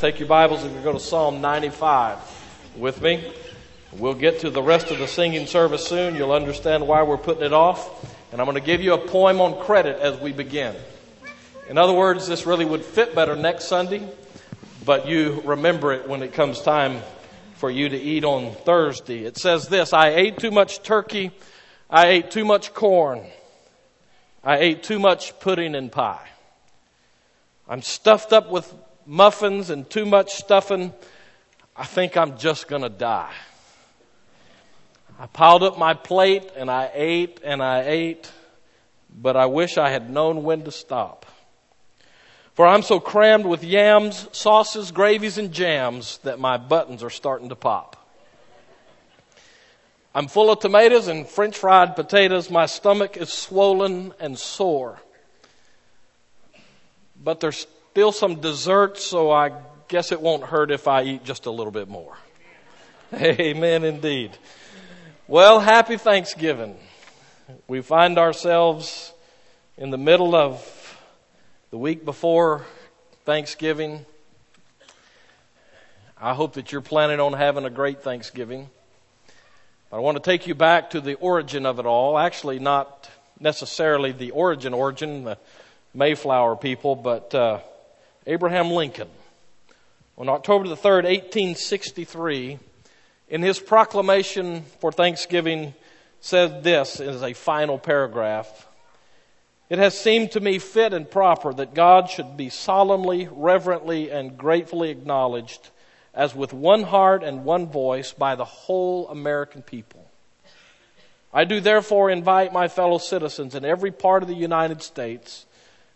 Take your Bibles and go to Psalm 95 with me. We'll get to the rest of the singing service soon. You'll understand why we're putting it off. And I'm going to give you a poem on credit as we begin. In other words, this really would fit better next Sunday, but you remember it when it comes time for you to eat on Thursday. It says this I ate too much turkey, I ate too much corn, I ate too much pudding and pie. I'm stuffed up with muffins and too much stuffing. I think I'm just going to die. I piled up my plate and I ate and I ate, but I wish I had known when to stop. For I'm so crammed with yams, sauces, gravies, and jams that my buttons are starting to pop. I'm full of tomatoes and french fried potatoes. My stomach is swollen and sore but there's still some dessert, so I guess it won't hurt if I eat just a little bit more. Amen indeed. Well, happy Thanksgiving. We find ourselves in the middle of the week before Thanksgiving. I hope that you're planning on having a great Thanksgiving. I want to take you back to the origin of it all. Actually, not necessarily the origin origin, the Mayflower people, but uh, Abraham Lincoln, on October the 3rd, 1863, in his proclamation for Thanksgiving, said this as a final paragraph. It has seemed to me fit and proper that God should be solemnly, reverently, and gratefully acknowledged as with one heart and one voice by the whole American people. I do therefore invite my fellow citizens in every part of the United States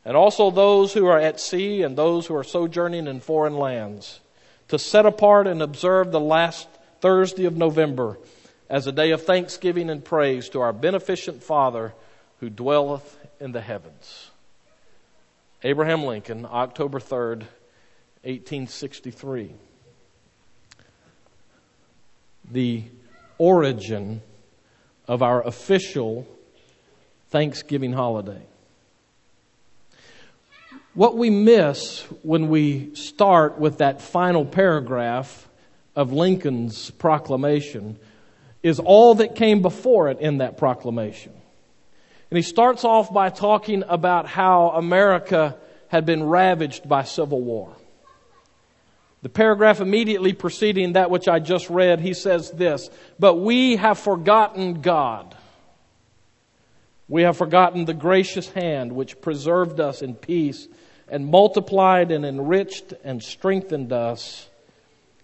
and also those who are at sea and those who are sojourning in foreign lands, to set apart and observe the last Thursday of November as a day of thanksgiving and praise to our beneficent Father who dwelleth in the heavens. Abraham Lincoln, October 3rd, 1863. The origin of our official Thanksgiving holiday. What we miss when we start with that final paragraph of Lincoln's proclamation is all that came before it in that proclamation. And he starts off by talking about how America had been ravaged by civil war. The paragraph immediately preceding that which I just read, he says this, but we have forgotten God. We have forgotten the gracious hand which preserved us in peace and multiplied and enriched and strengthened us.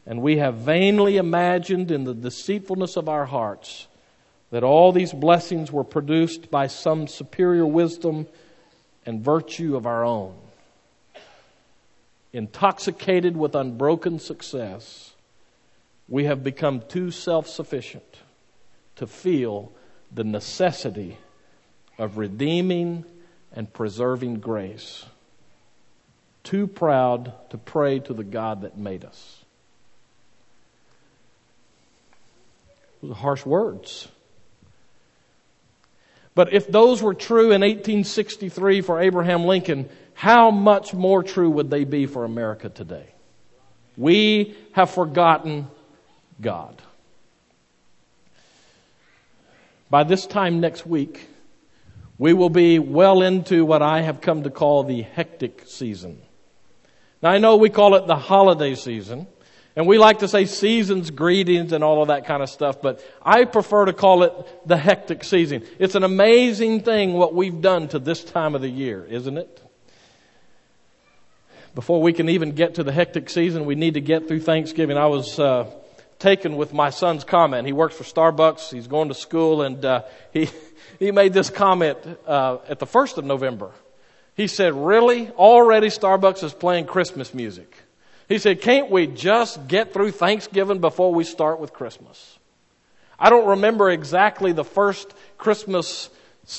And we have vainly imagined in the deceitfulness of our hearts that all these blessings were produced by some superior wisdom and virtue of our own. Intoxicated with unbroken success, we have become too self sufficient to feel the necessity of redeeming and preserving grace too proud to pray to the God that made us. Those are harsh words. But if those were true in 1863 for Abraham Lincoln, how much more true would they be for America today? We have forgotten God. By this time next week, we will be well into what I have come to call the hectic season. Now I know we call it the holiday season, and we like to say seasons, greetings, and all of that kind of stuff, but I prefer to call it the hectic season. It's an amazing thing what we've done to this time of the year, isn't it? Before we can even get to the hectic season, we need to get through Thanksgiving. I was uh, taken with my son's comment. He works for Starbucks. He's going to school, and uh, he he made this comment uh, at the first of November. He said, Really? Already Starbucks is playing Christmas music. He said, Can't we just get through Thanksgiving before we start with Christmas? I don't remember exactly the first Christmas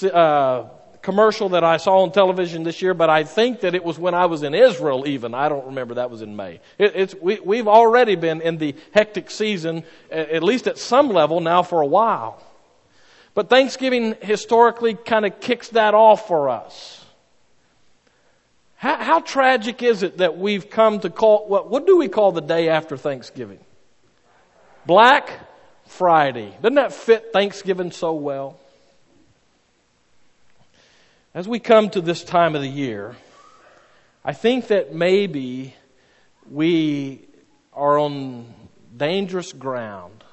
uh, commercial that I saw on television this year, but I think that it was when I was in Israel even. I don't remember that was in May. It, we, we've already been in the hectic season, at least at some level now for a while. But Thanksgiving historically kind of kicks that off for us. How, how, tragic is it that we've come to call, what, what do we call the day after Thanksgiving? Black Friday. Doesn't that fit Thanksgiving so well? As we come to this time of the year, I think that maybe we are on dangerous ground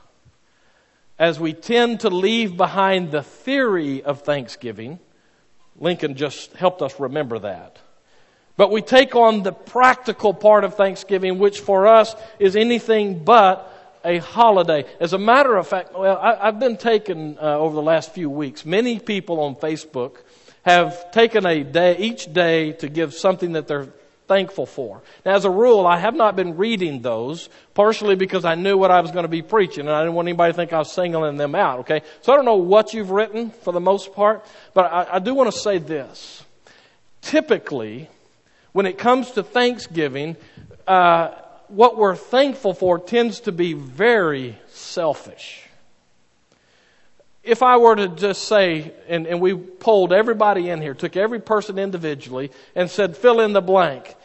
as we tend to leave behind the theory of Thanksgiving. Lincoln just helped us remember that. But we take on the practical part of Thanksgiving, which for us is anything but a holiday. As a matter of fact, well, I, have been taken uh, over the last few weeks. Many people on Facebook have taken a day, each day to give something that they're thankful for. Now, as a rule, I have not been reading those, partially because I knew what I was going to be preaching, and I didn't want anybody to think I was singling them out, okay? So I don't know what you've written for the most part, but I, I do want to say this. Typically, when it comes to Thanksgiving, uh, what we're thankful for tends to be very selfish if I were to just say, and, and we polled everybody in here, took every person individually, and said, fill in the blank.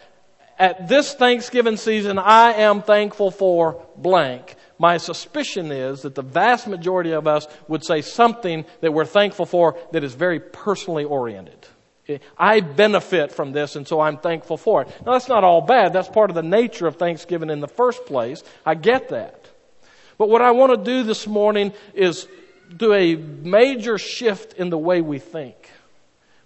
At this Thanksgiving season, I am thankful for blank. My suspicion is that the vast majority of us would say something that we're thankful for that is very personally oriented. I benefit from this and so I'm thankful for it. Now that's not all bad. That's part of the nature of Thanksgiving in the first place. I get that. But what I want to do this morning is do a major shift in the way we think.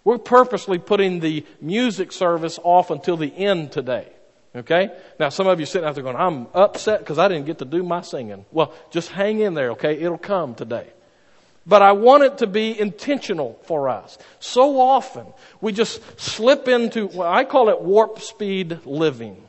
We're purposely putting the music service off until the end today. Okay? Now some of you sitting out there going, I'm upset because I didn't get to do my singing. Well, just hang in there, okay? It'll come today. But I want it to be intentional for us. So often we just slip into, well, I call it warp speed living.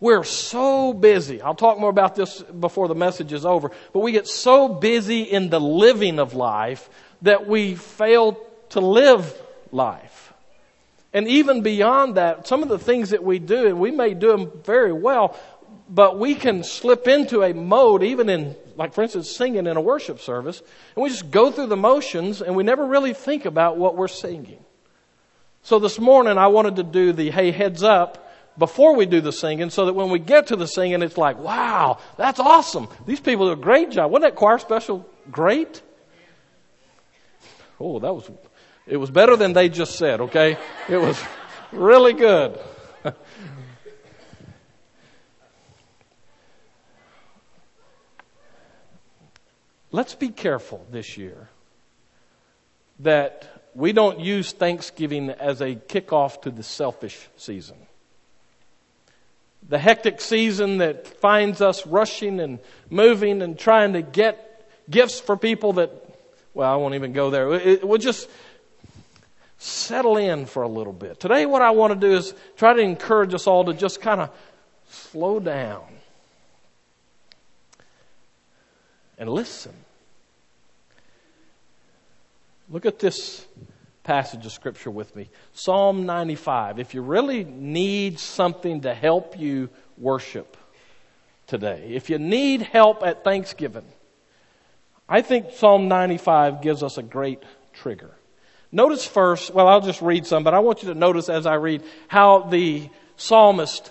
We're so busy. I'll talk more about this before the message is over. But we get so busy in the living of life that we fail to live life. And even beyond that, some of the things that we do, and we may do them very well, but we can slip into a mode, even in, like for instance, singing in a worship service, and we just go through the motions and we never really think about what we're singing. So this morning I wanted to do the hey heads up before we do the singing so that when we get to the singing, it's like, wow, that's awesome. These people do a great job. Wasn't that choir special great? Oh, that was, it was better than they just said, okay? It was really good. Let's be careful this year that we don't use Thanksgiving as a kickoff to the selfish season the hectic season that finds us rushing and moving and trying to get gifts for people that, well, I won't even go there. We'll just settle in for a little bit. Today, what I want to do is try to encourage us all to just kind of slow down and listen. Look at this passage of scripture with me. Psalm 95. If you really need something to help you worship today, if you need help at Thanksgiving, I think Psalm 95 gives us a great trigger. Notice first, well, I'll just read some, but I want you to notice as I read how the psalmist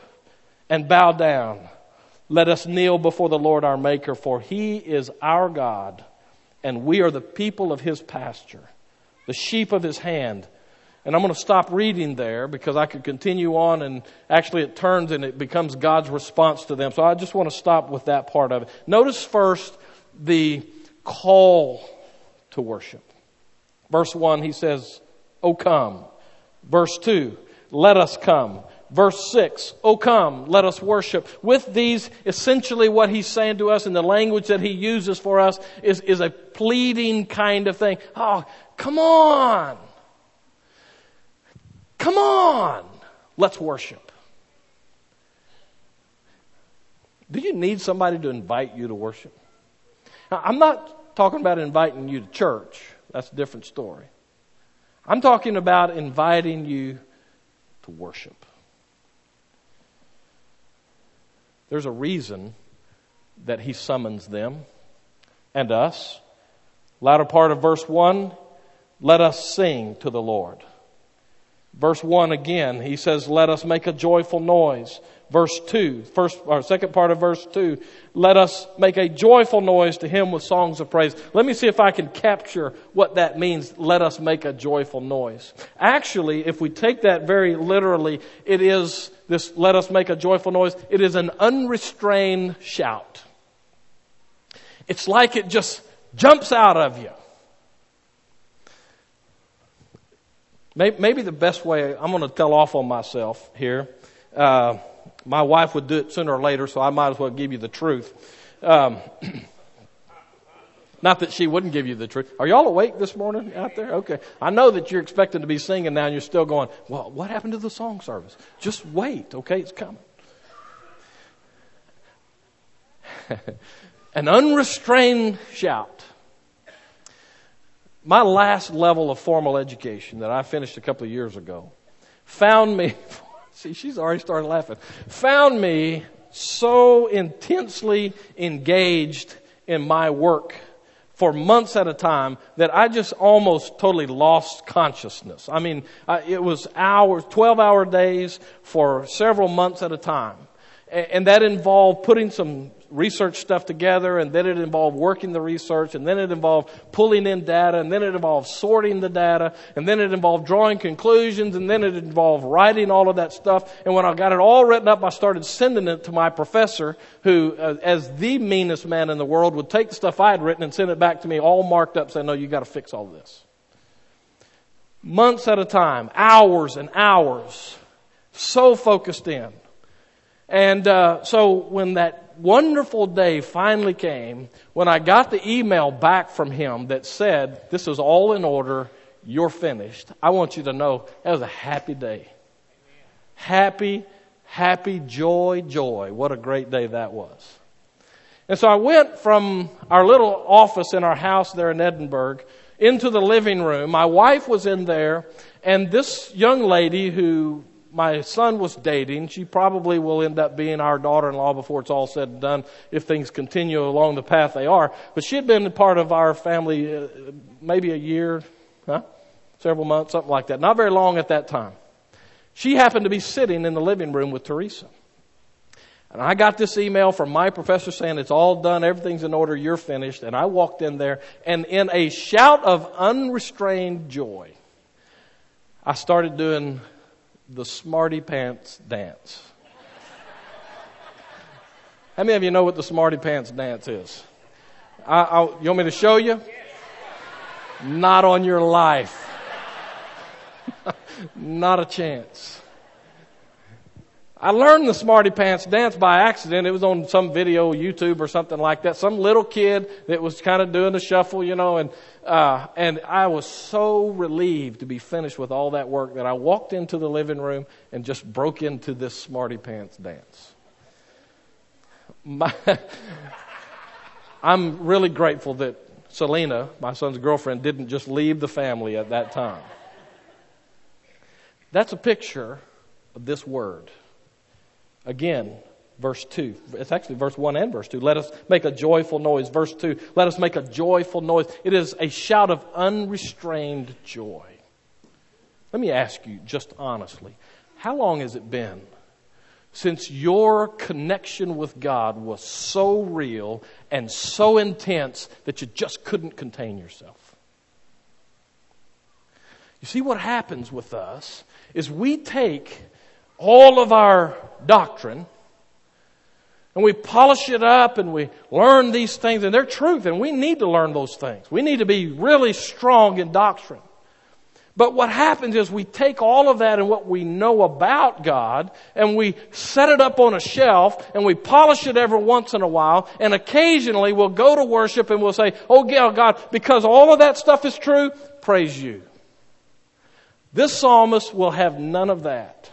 and bow down. Let us kneel before the Lord our Maker, for he is our God, and we are the people of his pasture, the sheep of his hand. And I'm going to stop reading there because I could continue on and actually it turns and it becomes God's response to them. So I just want to stop with that part of it. Notice first the call to worship. Verse 1, he says, Oh come. Verse 2, let us come. Verse 6, Oh come, let us worship. With these, essentially what he's saying to us in the language that he uses for us is, is a pleading kind of thing. Oh, come on. Come on, let's worship. Do you need somebody to invite you to worship? Now, I'm not talking about inviting you to church. That's a different story. I'm talking about inviting you to worship. There's a reason that he summons them and us. Latter part of verse 1 let us sing to the Lord. Verse 1 again, he says, Let us make a joyful noise. Verse 2, first or second part of verse 2, let us make a joyful noise to him with songs of praise. Let me see if I can capture what that means. Let us make a joyful noise. Actually, if we take that very literally, it is this let us make a joyful noise. It is an unrestrained shout. It's like it just jumps out of you. Maybe the best way, I'm going to tell off on myself here. Uh, my wife would do it sooner or later, so I might as well give you the truth. Um, not that she wouldn't give you the truth. Are y'all awake this morning out there? Okay. I know that you're expecting to be singing now and you're still going, well, what happened to the song service? Just wait, okay? It's coming. An unrestrained shout my last level of formal education that I finished a couple of years ago found me, see, she's already started laughing, found me so intensely engaged in my work for months at a time that I just almost totally lost consciousness. I mean, it was hours, 12 hour days for several months at a time. And that involved putting some research stuff together, and then it involved working the research, and then it involved pulling in data, and then it involved sorting the data, and then it involved drawing conclusions, and then it involved writing all of that stuff. And when I got it all written up, I started sending it to my professor, who, uh, as the meanest man in the world, would take the stuff I had written and send it back to me all marked up, saying, "No, you got to fix all this." Months at a time, hours and hours, so focused in. And uh, so when that wonderful day finally came when I got the email back from him that said, This is all in order, you're finished. I want you to know that was a happy day. Happy, happy, joy, joy. What a great day that was. And so I went from our little office in our house there in Edinburg into the living room. My wife was in there, and this young lady who my son was dating. She probably will end up being our daughter-in-law before it's all said and done if things continue along the path they are. But she had been part of our family uh, maybe a year, huh? Several months, something like that. Not very long at that time. She happened to be sitting in the living room with Teresa. And I got this email from my professor saying it's all done, everything's in order, you're finished. And I walked in there and in a shout of unrestrained joy, I started doing the smarty pants dance. How many of you know what the smarty pants dance is? I, I, you want me to show you? Not on your life. Not a chance. I learned the smarty pants dance by accident. It was on some video, YouTube or something like that. Some little kid that was kind of doing the shuffle, you know, and, uh, and I was so relieved to be finished with all that work that I walked into the living room and just broke into this smarty pants dance. My, I'm really grateful that Selena, my son's girlfriend, didn't just leave the family at that time. That's a picture of this word. Again, verse 2. It's actually verse 1 and verse 2. Let us make a joyful noise. Verse 2. Let us make a joyful noise. It is a shout of unrestrained joy. Let me ask you, just honestly, how long has it been since your connection with God was so real and so intense that you just couldn't contain yourself? You see, what happens with us is we take all of our doctrine and we polish it up and we learn these things and they're truth and we need to learn those things. We need to be really strong in doctrine. But what happens is we take all of that and what we know about God and we set it up on a shelf and we polish it every once in a while and occasionally we'll go to worship and we'll say, Oh God, because all of that stuff is true, praise you. This psalmist will have none of that.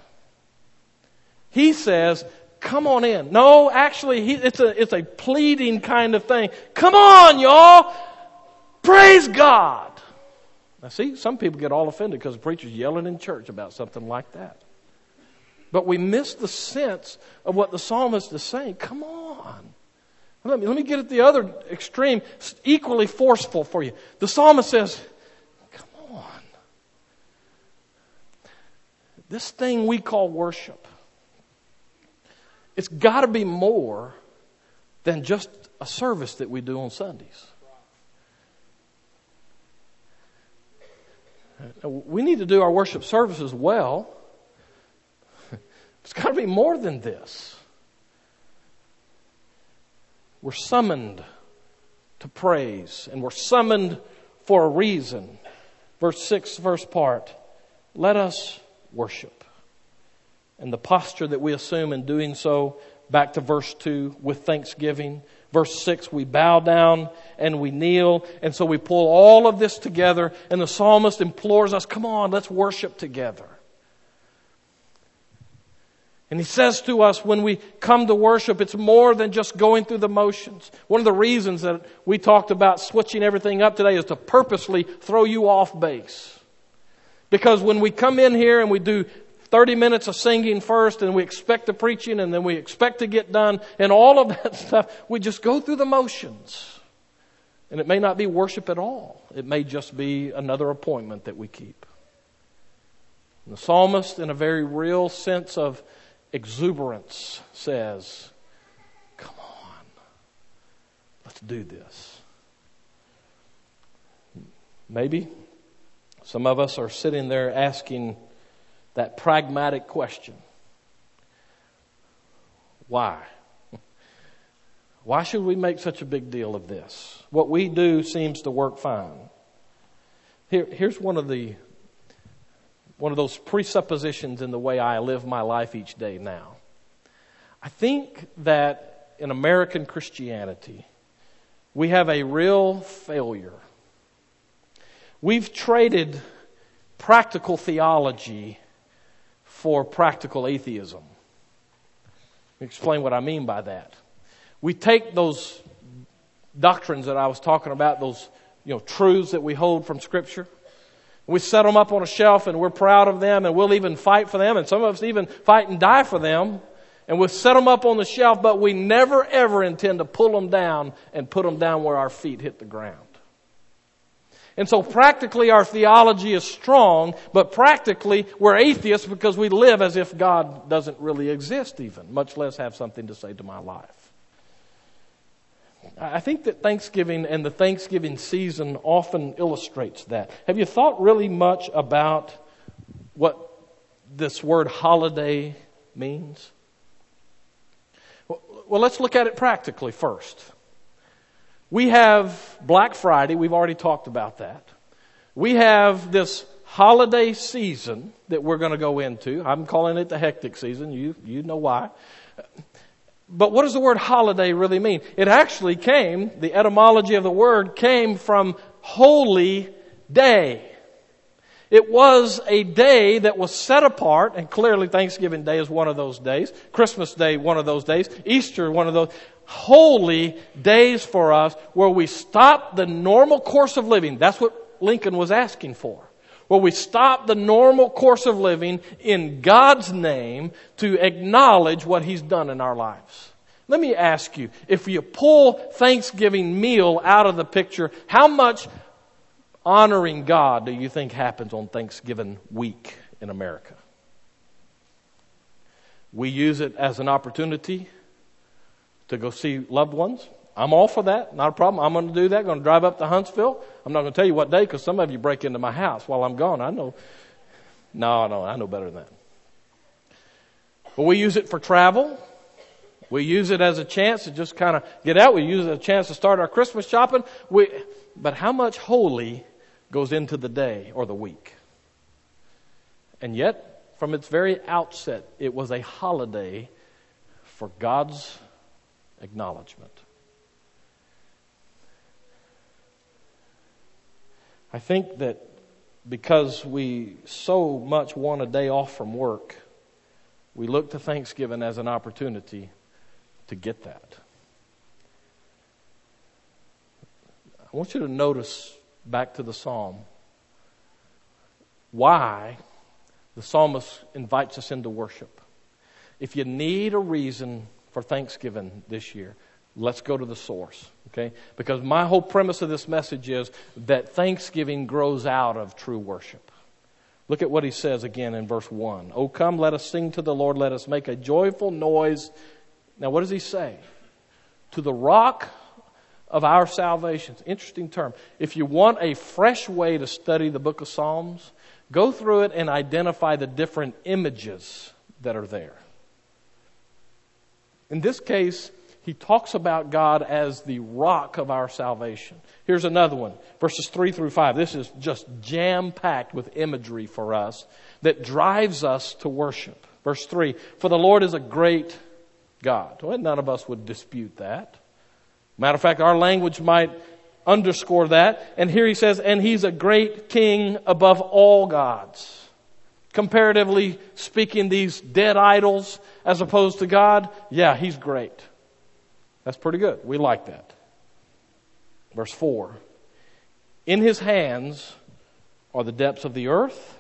He says, come on in. No, actually, he, it's a, it's a pleading kind of thing. Come on, y'all. Praise God. Now see, some people get all offended because the preacher's yelling in church about something like that. But we miss the sense of what the psalmist is saying. Come on. Let me, let me get at the other extreme, equally forceful for you. The psalmist says, Come on. This thing we call worship, it's got to be more than just a service that we do on Sundays. We need to do our worship services well. It's got to be more than this. We're summoned to praise, and we're summoned for a reason. Verse 6, first part let us worship. And the posture that we assume in doing so, back to verse 2, with thanksgiving. Verse 6, we bow down and we kneel. And so we pull all of this together, and the psalmist implores us come on, let's worship together. And he says to us when we come to worship, it's more than just going through the motions. One of the reasons that we talked about switching everything up today is to purposely throw you off base. Because when we come in here and we do 30 minutes of singing first and we expect the preaching and then we expect to get done and all of that stuff, we just go through the motions. And it may not be worship at all. It may just be another appointment that we keep. And the psalmist, in a very real sense of exuberance says, Come on, let's do this. Maybe some of us are sitting there asking that pragmatic question Why? Why should we make such a big deal of this? What we do seems to work fine. Here, here's one of the one of those presuppositions in the way I live my life each day now. I think that in American Christianity, we have a real failure. We've traded practical theology for practical atheism. explain what I mean by that. We take those doctrines that I was talking about, those you know, truths that we hold from Scripture, we set them up on a shelf and we're proud of them and we'll even fight for them and some of us even fight and die for them. And we'll set them up on the shelf, but we never ever intend to pull them down and put them down where our feet hit the ground. And so practically our theology is strong, but practically we're atheists because we live as if God doesn't really exist even, much less have something to say to my life. I think that Thanksgiving and the Thanksgiving season often illustrates that. Have you thought really much about what this word holiday means? Well, let's look at it practically first. We have Black Friday, we've already talked about that. We have this holiday season that we're going to go into. I'm calling it the hectic season. You, you know why. But what does the word holiday really mean? It actually came, the etymology of the word came from holy day. It was a day that was set apart, and clearly Thanksgiving Day is one of those days, Christmas Day, one of those days, Easter, one of those holy days for us where we stop the normal course of living. That's what Lincoln was asking for where we stop the normal course of living in God's name to acknowledge what He's done in our lives. Let me ask you, if you pull Thanksgiving meal out of the picture, how much honoring God do you think happens on Thanksgiving week in America? We use it as an opportunity to go see loved ones. I'm all for that. Not a problem. I'm going to do that. Going to drive up to Huntsville. I'm not going to tell you what day because some of you break into my house while I'm gone. I know. No, no, I know better than that. But we use it for travel. We use it as a chance to just kind of get out. We use it as a chance to start our Christmas shopping. We, but how much holy goes into the day or the week? And yet, from its very outset, it was a holiday for God's acknowledgement. I think that because we so much want a day off from work, we look to Thanksgiving as an opportunity to get that. I want you to notice back to the psalm why the psalmist invites us into worship. If you need a reason for Thanksgiving this year, let's go to the source, okay? Because my whole premise of this message is that Thanksgiving grows out of true worship. Look at what he says again in verse 1. Oh, come, let us sing to the Lord. Let us make a joyful noise. Now, what does he say? To the rock of our salvation. Interesting term. If you want a fresh way to study the book of Psalms, go through it and identify the different images that are there. In this case, he talks about God as the rock of our salvation. Here's another one, verses 3 through 5. This is just jam packed with imagery for us that drives us to worship. Verse 3 For the Lord is a great God. Well, none of us would dispute that. Matter of fact, our language might underscore that. And here he says, and he's a great king above all gods. Comparatively speaking, these dead idols as opposed to God, yeah, he's great. That's pretty good. We like that. Verse 4 In his hands are the depths of the earth,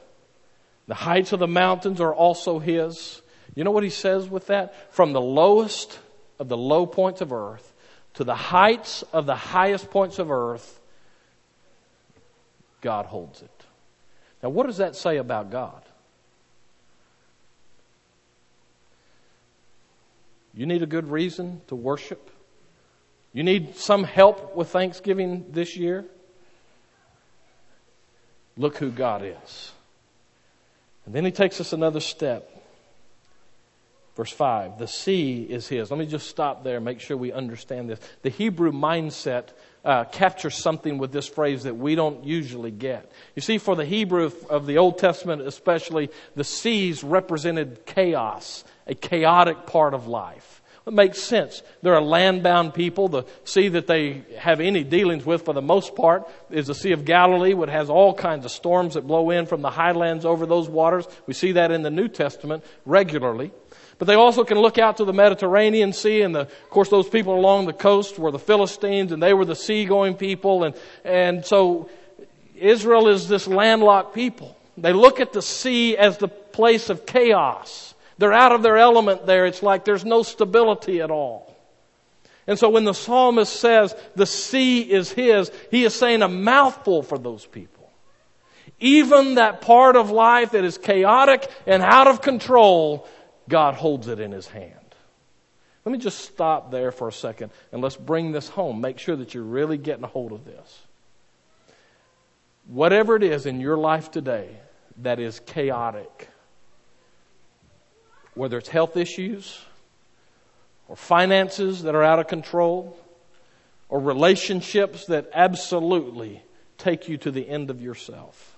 the heights of the mountains are also his. You know what he says with that? From the lowest of the low points of earth to the heights of the highest points of earth, God holds it. Now, what does that say about God? You need a good reason to worship? You need some help with Thanksgiving this year? Look who God is. And then he takes us another step. Verse 5 The sea is his. Let me just stop there, and make sure we understand this. The Hebrew mindset uh, captures something with this phrase that we don't usually get. You see, for the Hebrew of the Old Testament, especially, the seas represented chaos, a chaotic part of life. It makes sense. They're a land-bound people. The sea that they have any dealings with, for the most part, is the Sea of Galilee, which has all kinds of storms that blow in from the highlands over those waters. We see that in the New Testament regularly. But they also can look out to the Mediterranean Sea, and the, of course, those people along the coast were the Philistines, and they were the seagoing people, and and so Israel is this landlocked people. They look at the sea as the place of chaos. They're out of their element there. It's like there's no stability at all. And so when the psalmist says the sea is his, he is saying a mouthful for those people. Even that part of life that is chaotic and out of control, God holds it in his hand. Let me just stop there for a second and let's bring this home. Make sure that you're really getting a hold of this. Whatever it is in your life today that is chaotic, whether it's health issues or finances that are out of control or relationships that absolutely take you to the end of yourself,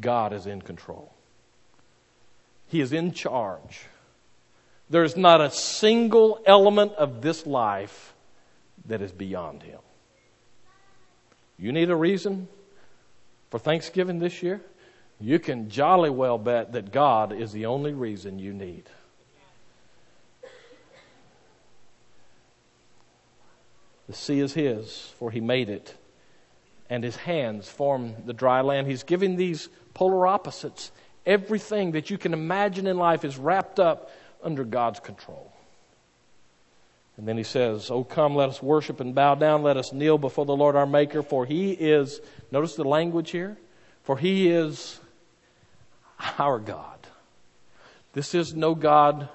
God is in control. He is in charge. There's not a single element of this life that is beyond Him. You need a reason for Thanksgiving this year? You can jolly well bet that God is the only reason you need. The sea is His, for He made it, and His hands form the dry land. He's giving these polar opposites Everything that you can imagine in life is wrapped up under God's control. And then he says, Oh, come, let us worship and bow down. Let us kneel before the Lord our Maker, for he is, notice the language here, for he is our God. This is no God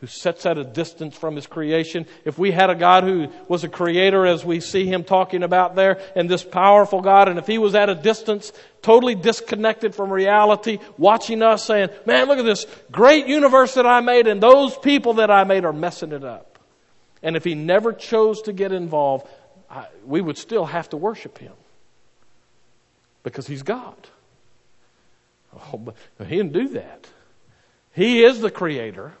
who sits at a distance from his creation. If we had a God who was a creator as we see him talking about there, and this powerful God, and if he was at a distance, totally disconnected from reality, watching us saying, man, look at this great universe that I made, and those people that I made are messing it up. And if he never chose to get involved, I, we would still have to worship him. Because he's God. Oh, but he didn't do that. He is the creator.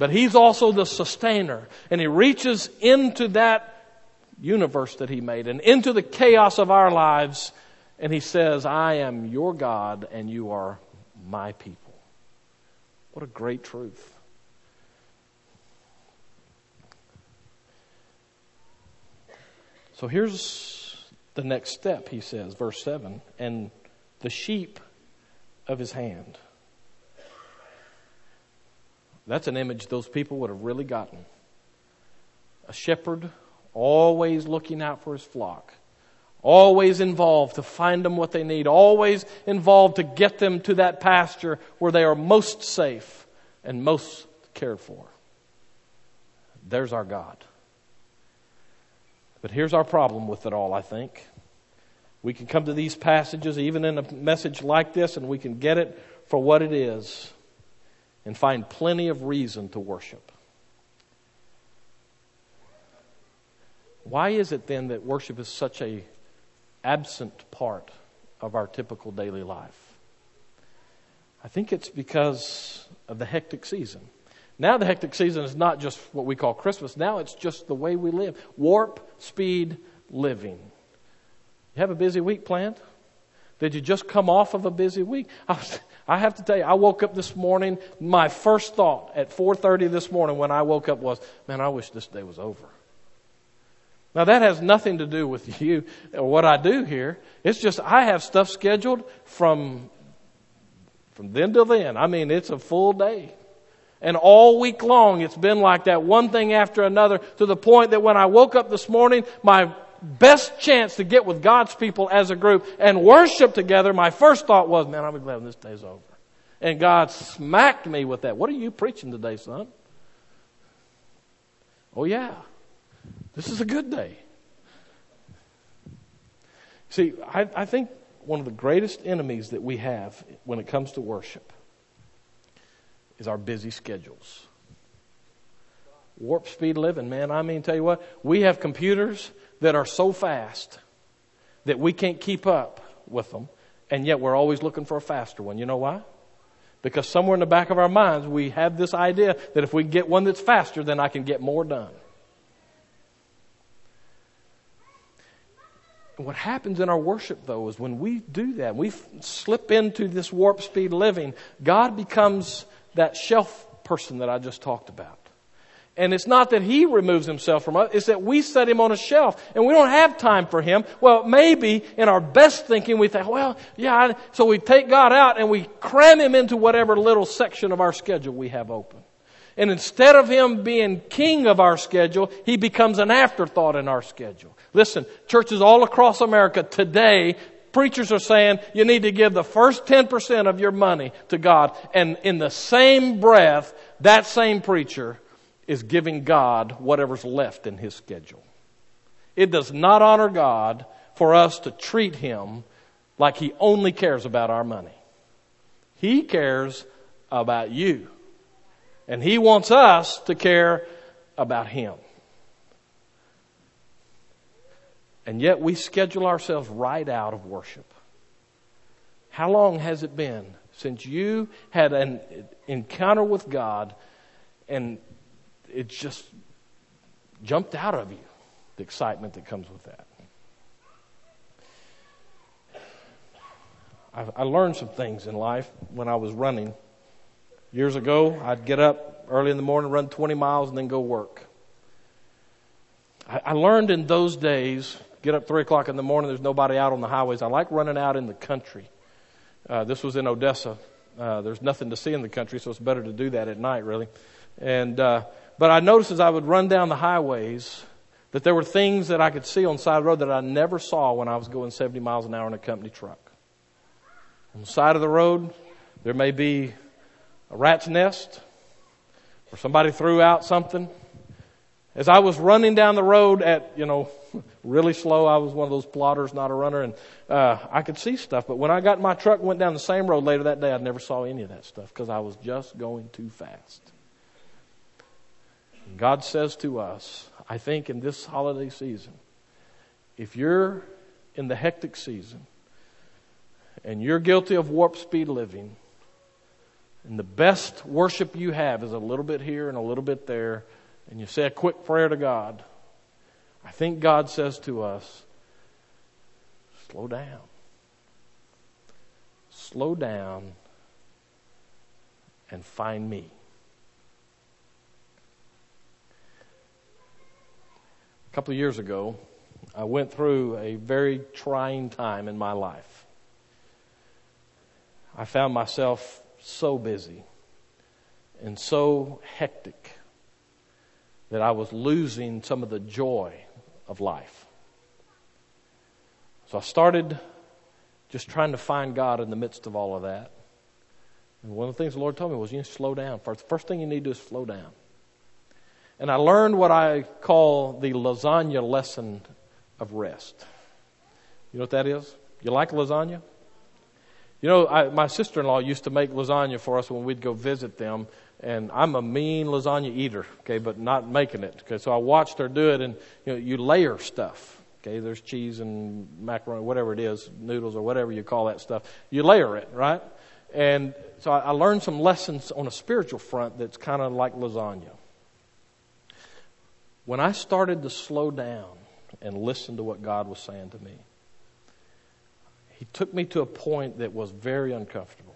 But He's also the sustainer. And He reaches into that universe that He made and into the chaos of our lives. And He says, I am your God and you are my people. What a great truth. So here's the next step, he says, verse 7 and the sheep of his hand. That's an image those people would have really gotten. A shepherd always looking out for his flock, always involved to find them what they need, always involved to get them to that pasture where they are most safe and most cared for. There's our God. But here's our problem with it all, I think. We can come to these passages, even in a message like this, and we can get it for what it is and find plenty of reason to worship. Why is it then that worship is such a absent part of our typical daily life? I think it's because of the hectic season. Now the hectic season is not just what we call Christmas. Now it's just the way we live. Warp speed living. You have a busy week planned? Did you just come off of a busy week? I, was, I have to tell you, I woke up this morning. My first thought at 4:30 this morning when I woke up was, "Man, I wish this day was over." Now that has nothing to do with you or what I do here. It's just I have stuff scheduled from from then till then. I mean, it's a full day. And all week long, it's been like that, one thing after another, to the point that when I woke up this morning, my best chance to get with God's people as a group and worship together, my first thought was, man, I'll be glad when this day's over. And God smacked me with that. What are you preaching today, son? Oh, yeah. This is a good day. See, I, I think one of the greatest enemies that we have when it comes to worship is our busy schedules. Warp speed living, man. I mean, tell you what, we have computers that are so fast that we can't keep up with them, and yet we're always looking for a faster one. You know why? Because somewhere in the back of our minds, we have this idea that if we get one that's faster, then I can get more done. what happens in our worship, though, is when we do that, we slip into this warp speed living, God becomes that shelf person that I just talked about. And it's not that he removes himself from us, it's that we set him on a shelf and we don't have time for him. Well, maybe in our best thinking we think, well, yeah, so we take God out and we cram him into whatever little section of our schedule we have open. And instead of him being king of our schedule, he becomes an afterthought in our schedule. Listen, churches all across America today, preachers are saying you need to give the first 10% of your money to God. And in the same breath, that same preacher is giving God whatever's left in his schedule. It does not honor God for us to treat him like he only cares about our money. He cares about you. And he wants us to care about him. And yet we schedule ourselves right out of worship. How long has it been since you had an encounter with God and it just jumped out of you, the excitement that comes with that? I, I learned some things in life when I was running. Years ago, I'd get up early in the morning, run 20 miles, and then go work. I, I learned in those days get up three o'clock in the morning. There's nobody out on the highways. I like running out in the country. Uh, this was in Odessa. Uh, there's nothing to see in the country, so it's better to do that at night, really. And uh, but I noticed as I would run down the highways that there were things that I could see on the side of the road that I never saw when I was going 70 miles an hour in a company truck. On the side of the road, there may be a rat's nest, or somebody threw out something. As I was running down the road at, you know, really slow. I was one of those plotters, not a runner, and uh, I could see stuff. But when I got in my truck and went down the same road later that day, I never saw any of that stuff because I was just going too fast. God says to us, I think in this holiday season, if you're in the hectic season and you're guilty of warp speed living, and the best worship you have is a little bit here and a little bit there, and you say a quick prayer to God, I think God says to us, slow down. Slow down and find me. A couple of years ago, I went through a very trying time in my life. I found myself so busy and so hectic that I was losing some of the joy of life. So I started just trying to find God in the midst of all of that. And one of the things the Lord told me was you need to slow down. First, first thing you need to do is slow down. And I learned what I call the lasagna lesson of rest. You know what that is? You like lasagna? You know, I, my sister-in-law used to make lasagna for us when we'd go visit them, and I'm a mean lasagna eater, okay, but not making it. Okay, so I watched her do it, and you know, you layer stuff. Okay, there's cheese and macaroni, whatever it is, noodles or whatever you call that stuff. You layer it, right? And so I, I learned some lessons on a spiritual front that's kind of like lasagna. When I started to slow down and listen to what God was saying to me, He took me to a point that was very uncomfortable.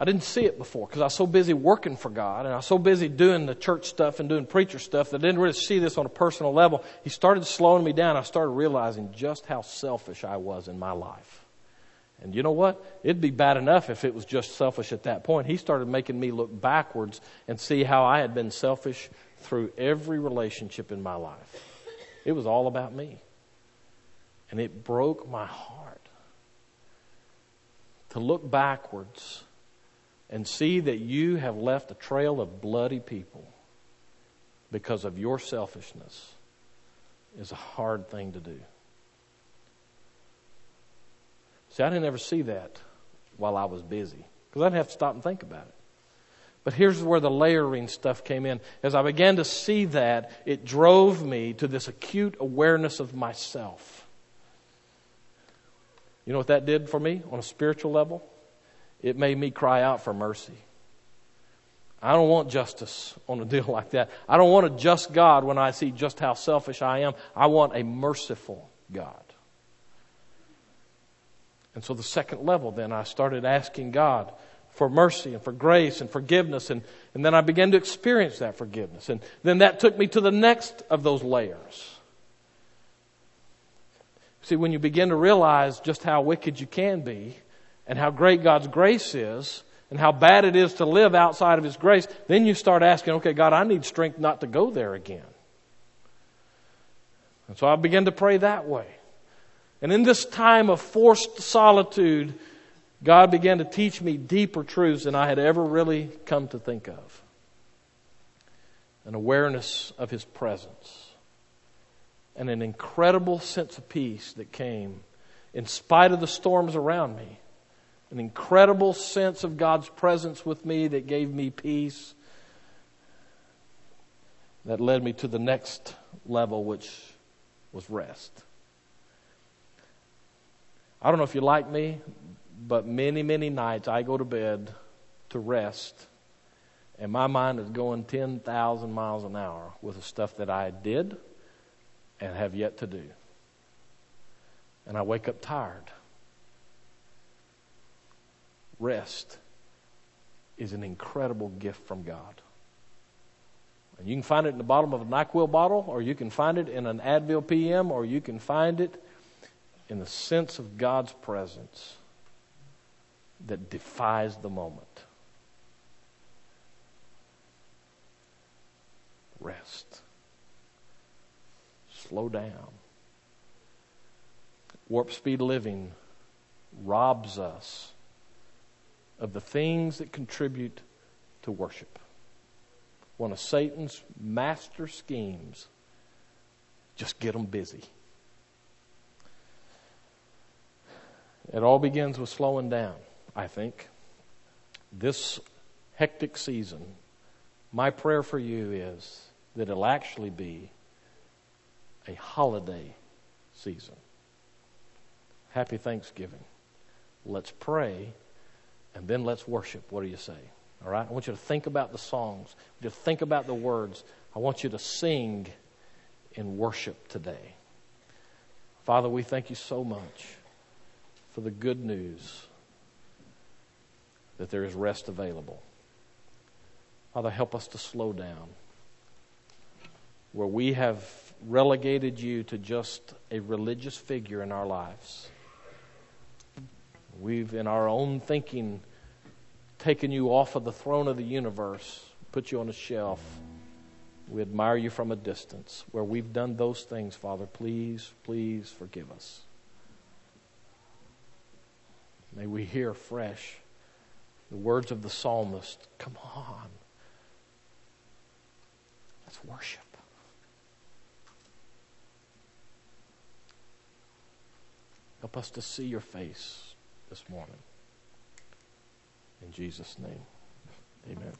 I didn't see it before because I was so busy working for God and I was so busy doing the church stuff and doing preacher stuff that I didn't really see this on a personal level. He started slowing me down. I started realizing just how selfish I was in my life. And you know what? It'd be bad enough if it was just selfish at that point. He started making me look backwards and see how I had been selfish through every relationship in my life. It was all about me. And it broke my heart to look backwards and see that you have left a trail of bloody people because of your selfishness is a hard thing to do. See, I didn't ever see that while I was busy because I didn't have to stop and think about it. But here's where the layering stuff came in. As I began to see that, it drove me to this acute awareness of myself. You know what that did for me on a spiritual level? it made me cry out for mercy. I don't want justice on a deal like that. I don't want a just God when I see just how selfish I am. I want a merciful God. And so the second level, then I started asking God for mercy and for grace and forgiveness. And, and then I began to experience that forgiveness. And then that took me to the next of those layers. See, when you begin to realize just how wicked you can be, and how great God's grace is and how bad it is to live outside of His grace, then you start asking, okay, God, I need strength not to go there again. And so I began to pray that way. And in this time of forced solitude, God began to teach me deeper truths than I had ever really come to think of. An awareness of His presence. And an incredible sense of peace that came in spite of the storms around me an incredible sense of God's presence with me that gave me peace. That led me to the next level, which was rest. I don't know if you like me, but many, many nights I go to bed to rest, and my mind is going 10,000 miles an hour with the stuff that I did and have yet to do. And I wake up tired rest is an incredible gift from God. And you can find it in the bottom of a NyQuil bottle, or you can find it in an Advil PM, or you can find it in the sense of God's presence that defies the moment. Rest. Slow down. Warp speed living robs us of the things that contribute to worship. One of Satan's master schemes, just get them busy. It all begins with slowing down, I think. This hectic season, my prayer for you is that it'll actually be a holiday season. Happy Thanksgiving. Let's pray and then let's worship. What do you say? All right? I want you to think about the songs. I want you to think about the words. I want you to sing in worship today. Father, we thank you so much for the good news that there is rest available. Father, help us to slow down. Where we have relegated you to just a religious figure in our lives. We've, in our own thinking, taken you off of the throne of the universe, put you on a shelf. We admire you from a distance. Where we've done those things, Father, please, please forgive us. May we hear fresh the words of the psalmist Come on, let's worship. Help us to see your face this morning. In Jesus' name, amen.